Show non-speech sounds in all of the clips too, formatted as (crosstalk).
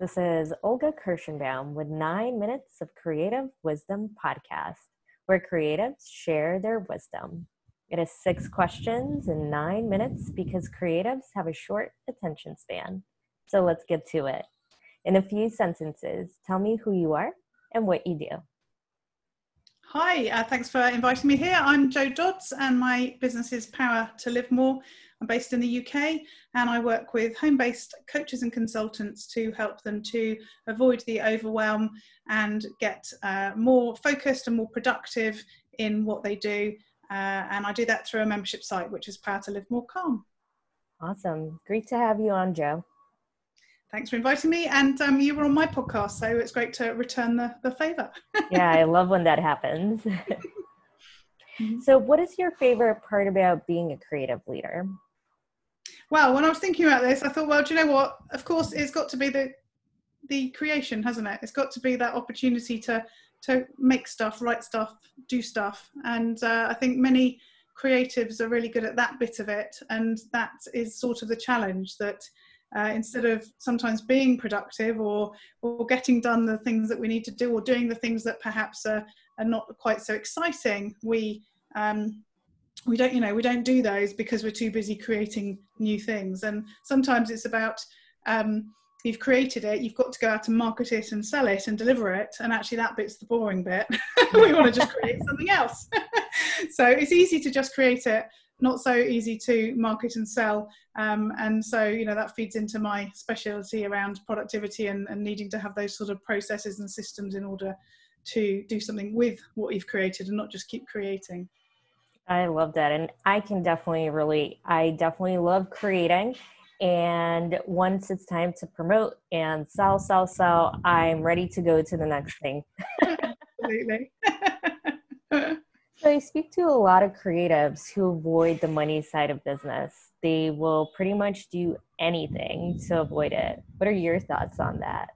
This is Olga Kirschenbaum with Nine Minutes of Creative Wisdom podcast, where creatives share their wisdom. It is six questions in nine minutes because creatives have a short attention span. So let's get to it. In a few sentences, tell me who you are and what you do. Hi, uh, thanks for inviting me here. I'm Joe Dodds, and my business is Power to Live More. I'm based in the UK and I work with home based coaches and consultants to help them to avoid the overwhelm and get uh, more focused and more productive in what they do. Uh, and I do that through a membership site, which is powertolivemore.com. Awesome. Great to have you on, Jo. Thanks for inviting me. And um, you were on my podcast, so it's great to return the, the favor. (laughs) yeah, I love when that happens. (laughs) Mm-hmm. so, what is your favorite part about being a creative leader? Well, when I was thinking about this, I thought, well, do you know what? Of course, it's got to be the the creation, hasn't it? It's got to be that opportunity to to make stuff, write stuff, do stuff, and uh, I think many creatives are really good at that bit of it, and that is sort of the challenge that uh, instead of sometimes being productive or or getting done the things that we need to do or doing the things that perhaps are, are not quite so exciting we um, we don't you know we don't do those because we're too busy creating new things. And sometimes it's about um, you've created it you've got to go out and market it and sell it and deliver it and actually that bit's the boring bit. (laughs) We want to just create something else. (laughs) So it's easy to just create it not so easy to market and sell. Um, and so, you know, that feeds into my specialty around productivity and, and, needing to have those sort of processes and systems in order to do something with what you've created and not just keep creating. I love that. And I can definitely relate. I definitely love creating. And once it's time to promote and sell, sell, sell, I'm ready to go to the next thing. (laughs) Absolutely. (laughs) So I speak to a lot of creatives who avoid the money side of business. They will pretty much do anything to avoid it. What are your thoughts on that?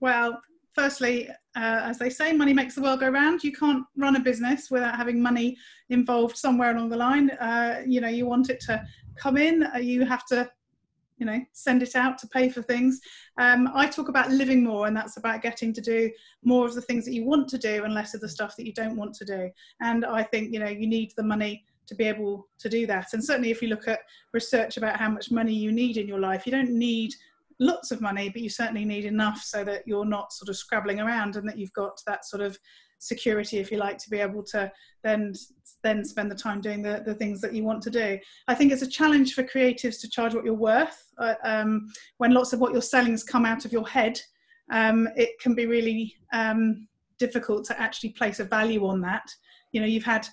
Well, firstly, uh, as they say, money makes the world go round. You can't run a business without having money involved somewhere along the line. Uh, you know, you want it to come in, uh, you have to you know send it out to pay for things. Um, i talk about living more and that's about getting to do more of the things that you want to do and less of the stuff that you don't want to do. And i think you know you need the money to be able to do that. And certainly if you look at research about how much money you need in your life you don't need lots of money but you certainly need enough so that you're not sort of scrabbling around and that you've got that sort of security if you like to be able to then then spend the time doing the, the things that you want to do. I think it's a challenge for creatives to charge what you're worth. Uh, um, when lots of what you're selling has come out of your head um, it can be really um, difficult to actually place a value on that. You know you've had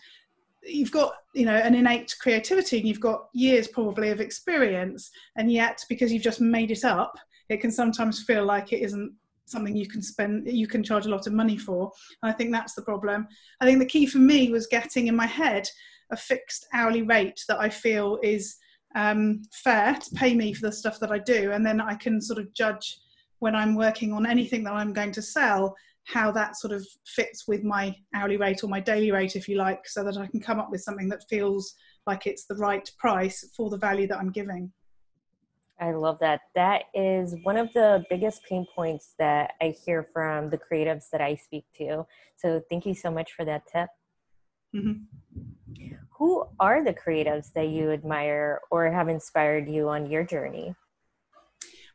you've got you know an innate creativity and you've got years probably of experience and yet because you've just made it up it can sometimes feel like it isn't something you can spend you can charge a lot of money for. And i think that's the problem. I think the key for me was getting in my head a fixed hourly rate that i feel is um, fair to pay me for the stuff that i do. And then i can sort of judge when i'm working on anything that i'm going to sell how that sort of fits with my hourly rate or my daily rate if you like so that i can come up with something that feels like it's the right price for the value that i'm giving I love that. That is one of the biggest pain points that I hear from the creatives that I speak to. So thank you so much for that tip. Mm-hmm. Who are the creatives that you admire or have inspired you on your journey?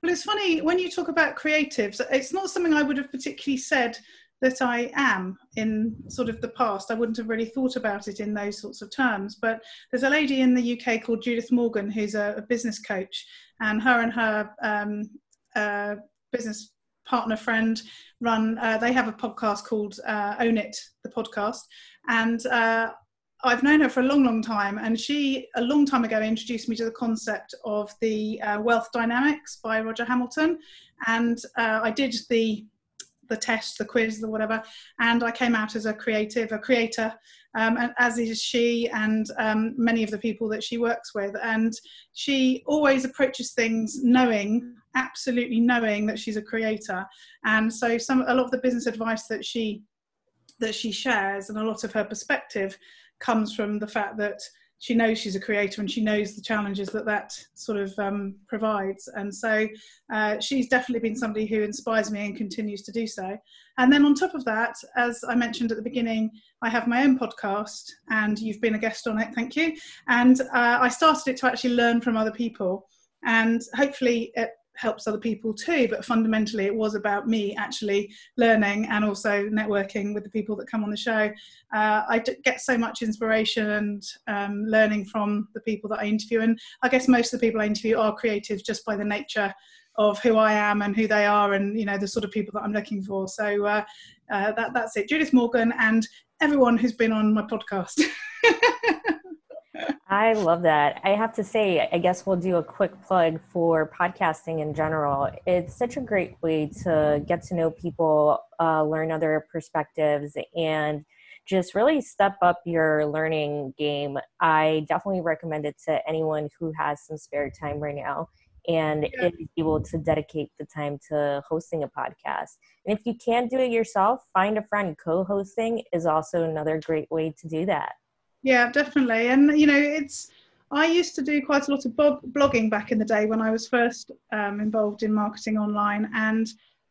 Well, it's funny when you talk about creatives, it's not something I would have particularly said that I am in sort of the past. I wouldn't have really thought about it in those sorts of terms. But there's a lady in the UK called Judith Morgan who's a, a business coach, and her and her um, uh, business partner friend run. Uh, they have a podcast called uh, Own It, the podcast, and. Uh, I've known her for a long, long time, and she, a long time ago, introduced me to the concept of the uh, wealth dynamics by Roger Hamilton. And uh, I did the the test, the quiz, the whatever, and I came out as a creative, a creator, um, and as is she and um, many of the people that she works with. And she always approaches things knowing, absolutely knowing that she's a creator. And so some a lot of the business advice that she that she shares and a lot of her perspective comes from the fact that she knows she's a creator and she knows the challenges that that sort of um, provides. And so uh, she's definitely been somebody who inspires me and continues to do so. And then on top of that, as I mentioned at the beginning, I have my own podcast and you've been a guest on it, thank you. And uh, I started it to actually learn from other people. And hopefully, it helps other people too but fundamentally it was about me actually learning and also networking with the people that come on the show. Uh, I get so much inspiration and um, learning from the people that i interview and i guess most of the people i interview are creative just by the nature of who i am and who they are and you know the sort of people that i'm looking for. So uh, uh, that, that's it. Judith morgan and everyone who's been on my podcast (laughs) I love that. I have to say, I guess we'll do a quick plug for podcasting in general. It's such a great way to get to know people, uh, learn other perspectives, and just really step up your learning game. I definitely recommend it to anyone who has some spare time right now and is able to dedicate the time to hosting a podcast. And if you can't do it yourself, find a friend. Co hosting is also another great way to do that. Yeah, definitely. And you know, it's I used to do quite a lot of blogging back in the day when I was first um, involved in marketing online, and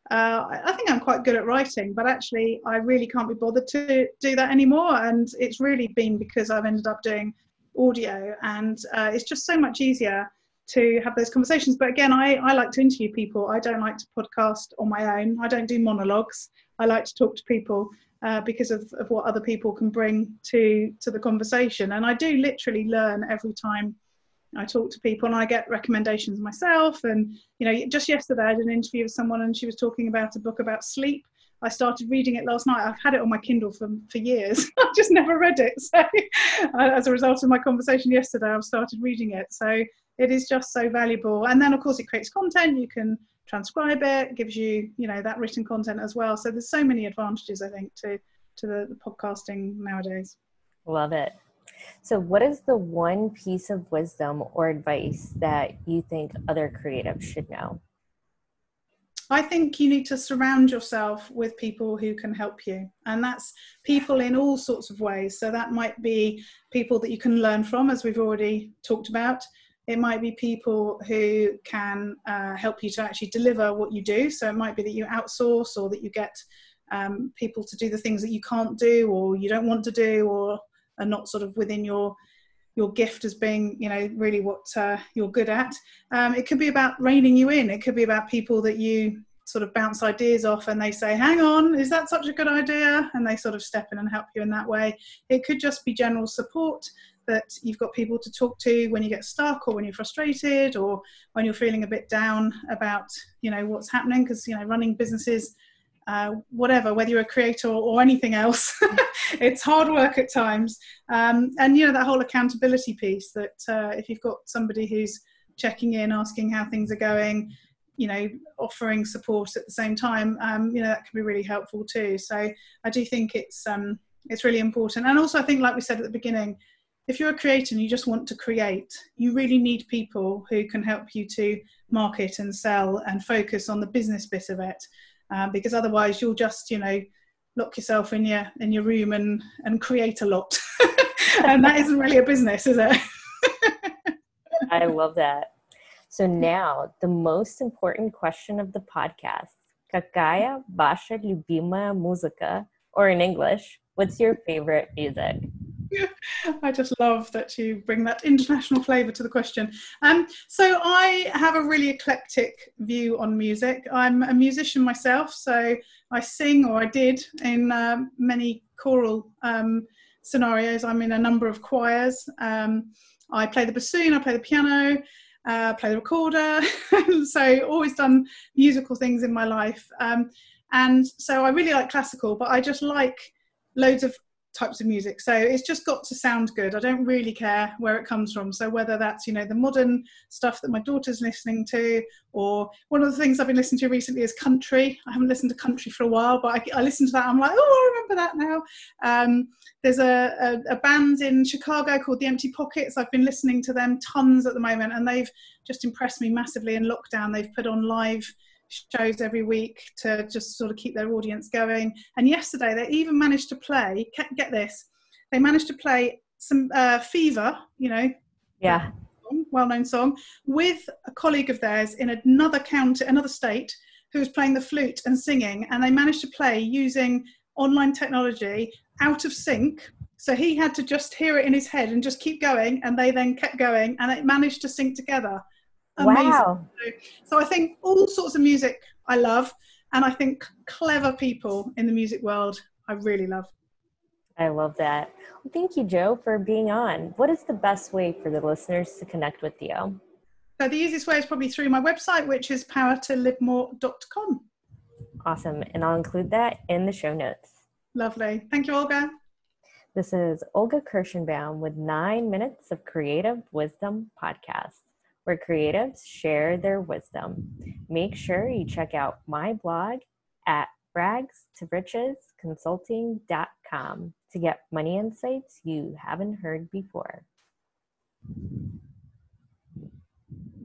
uh, I think I'm quite good at writing, but actually I really can't be bothered to do that anymore. And it's really been because I've ended up doing audio, and uh, it's just so much easier to have those conversations. But again, I, I like to interview people. I don't like to podcast on my own. I don't do monologues. I like to talk to people uh, because of, of what other people can bring to to the conversation. And I do literally learn every time I talk to people, and I get recommendations myself. And you know, just yesterday I had an interview with someone, and she was talking about a book about sleep. I started reading it last night. I've had it on my Kindle for, for years. (laughs) I've just never read it. So, (laughs) uh, as a result of my conversation yesterday, I've started reading it. So, it is just so valuable. And then, of course, it creates content. You can transcribe it, gives you, you know, that written content as well. So there's so many advantages, I think, to to the, the podcasting nowadays. Love it. So, what is the one piece of wisdom or advice that you think other creatives should know? I think you need to surround yourself with people who can help you. And that's people in all sorts of ways. So, that might be people that you can learn from, as we've already talked about. It might be people who can uh, help you to actually deliver what you do. So it might be that you outsource or that you get um, people to do the things that you can't do or you don't want to do or are not sort of within your your gift as being you know really what uh, you're good at. Um, it could be about reining you in. It could be about people that you sort of bounce ideas off and they say hang on is that such a good idea? And they sort of step in and help you in that way. It could just be general support that you've got people to talk to when you get stuck or when you're frustrated or when you're feeling a bit down about you know what's happening because you know running businesses uh, whatever whether you're a creator or, anything else (laughs) it's hard work at times. Um, and you know that whole accountability piece that uh, if you've got somebody who's checking in asking how things are going you know offering support at the same time um, you know that can be really helpful too. So i do think it's um, it's really important. And also i think like we said at the beginning if you're a creator and you just want to create, you really need people who can help you to market and sell and focus on the business bit of it, um, because otherwise you'll just, you know, lock yourself in your in your room and and create a lot, (laughs) and that isn't really a business, is it? (laughs) I love that. So now the most important question of the podcast: Какая ваша любимая музыка? Or in English, what's your favorite music? (laughs) I just love that you bring that international flavour to the question. Um, so I have a really eclectic view on music. I'm a musician myself, so I sing, or I did, in uh, many choral um, scenarios. I'm in a number of choirs. Um, I play the bassoon, I play the piano, uh, play the recorder. (laughs) so always done musical things in my life. Um, and so I really like classical, but I just like loads of types of music. So it's just got to sound good. I don't really care where it comes from. So whether that's, you know, the modern stuff that my daughter's listening to, or one of the things I've been listening to recently is country. I haven't listened to country for a while, but I, I listen to that. I'm like, oh, I remember that now. Um, there's a, a, a band in Chicago called The Empty Pockets. I've been listening to them tons at the moment, and they've just impressed me massively in lockdown. They've put on live shows every week to just sort of keep their audience going. And yesterday, they even managed to play, get this, they managed to play some uh, Fever, you know, Yeah. well-known song, with a colleague of theirs in another county, another state, who was playing the flute and singing, and they managed to play using online technology out of sync. So he had to just hear it in his head and just keep going, and they then kept going, and it managed to sync together. Amazing. Wow. So I think all sorts of music I love, and I think clever people in the music world I really love. I love that. Well, thank you, Joe, for being on. What is the best way for the listeners to connect with you? So the easiest way is probably through my website, which is powertolivemore.com. Awesome. And I'll include that in the show notes. Lovely. Thank you, Olga. This is Olga Kirschenbaum with Nine Minutes of Creative Wisdom podcast, where creatives share their wisdom. Make sure you check out my blog at ragstorichesconsulting.com to get money insights you haven't heard before.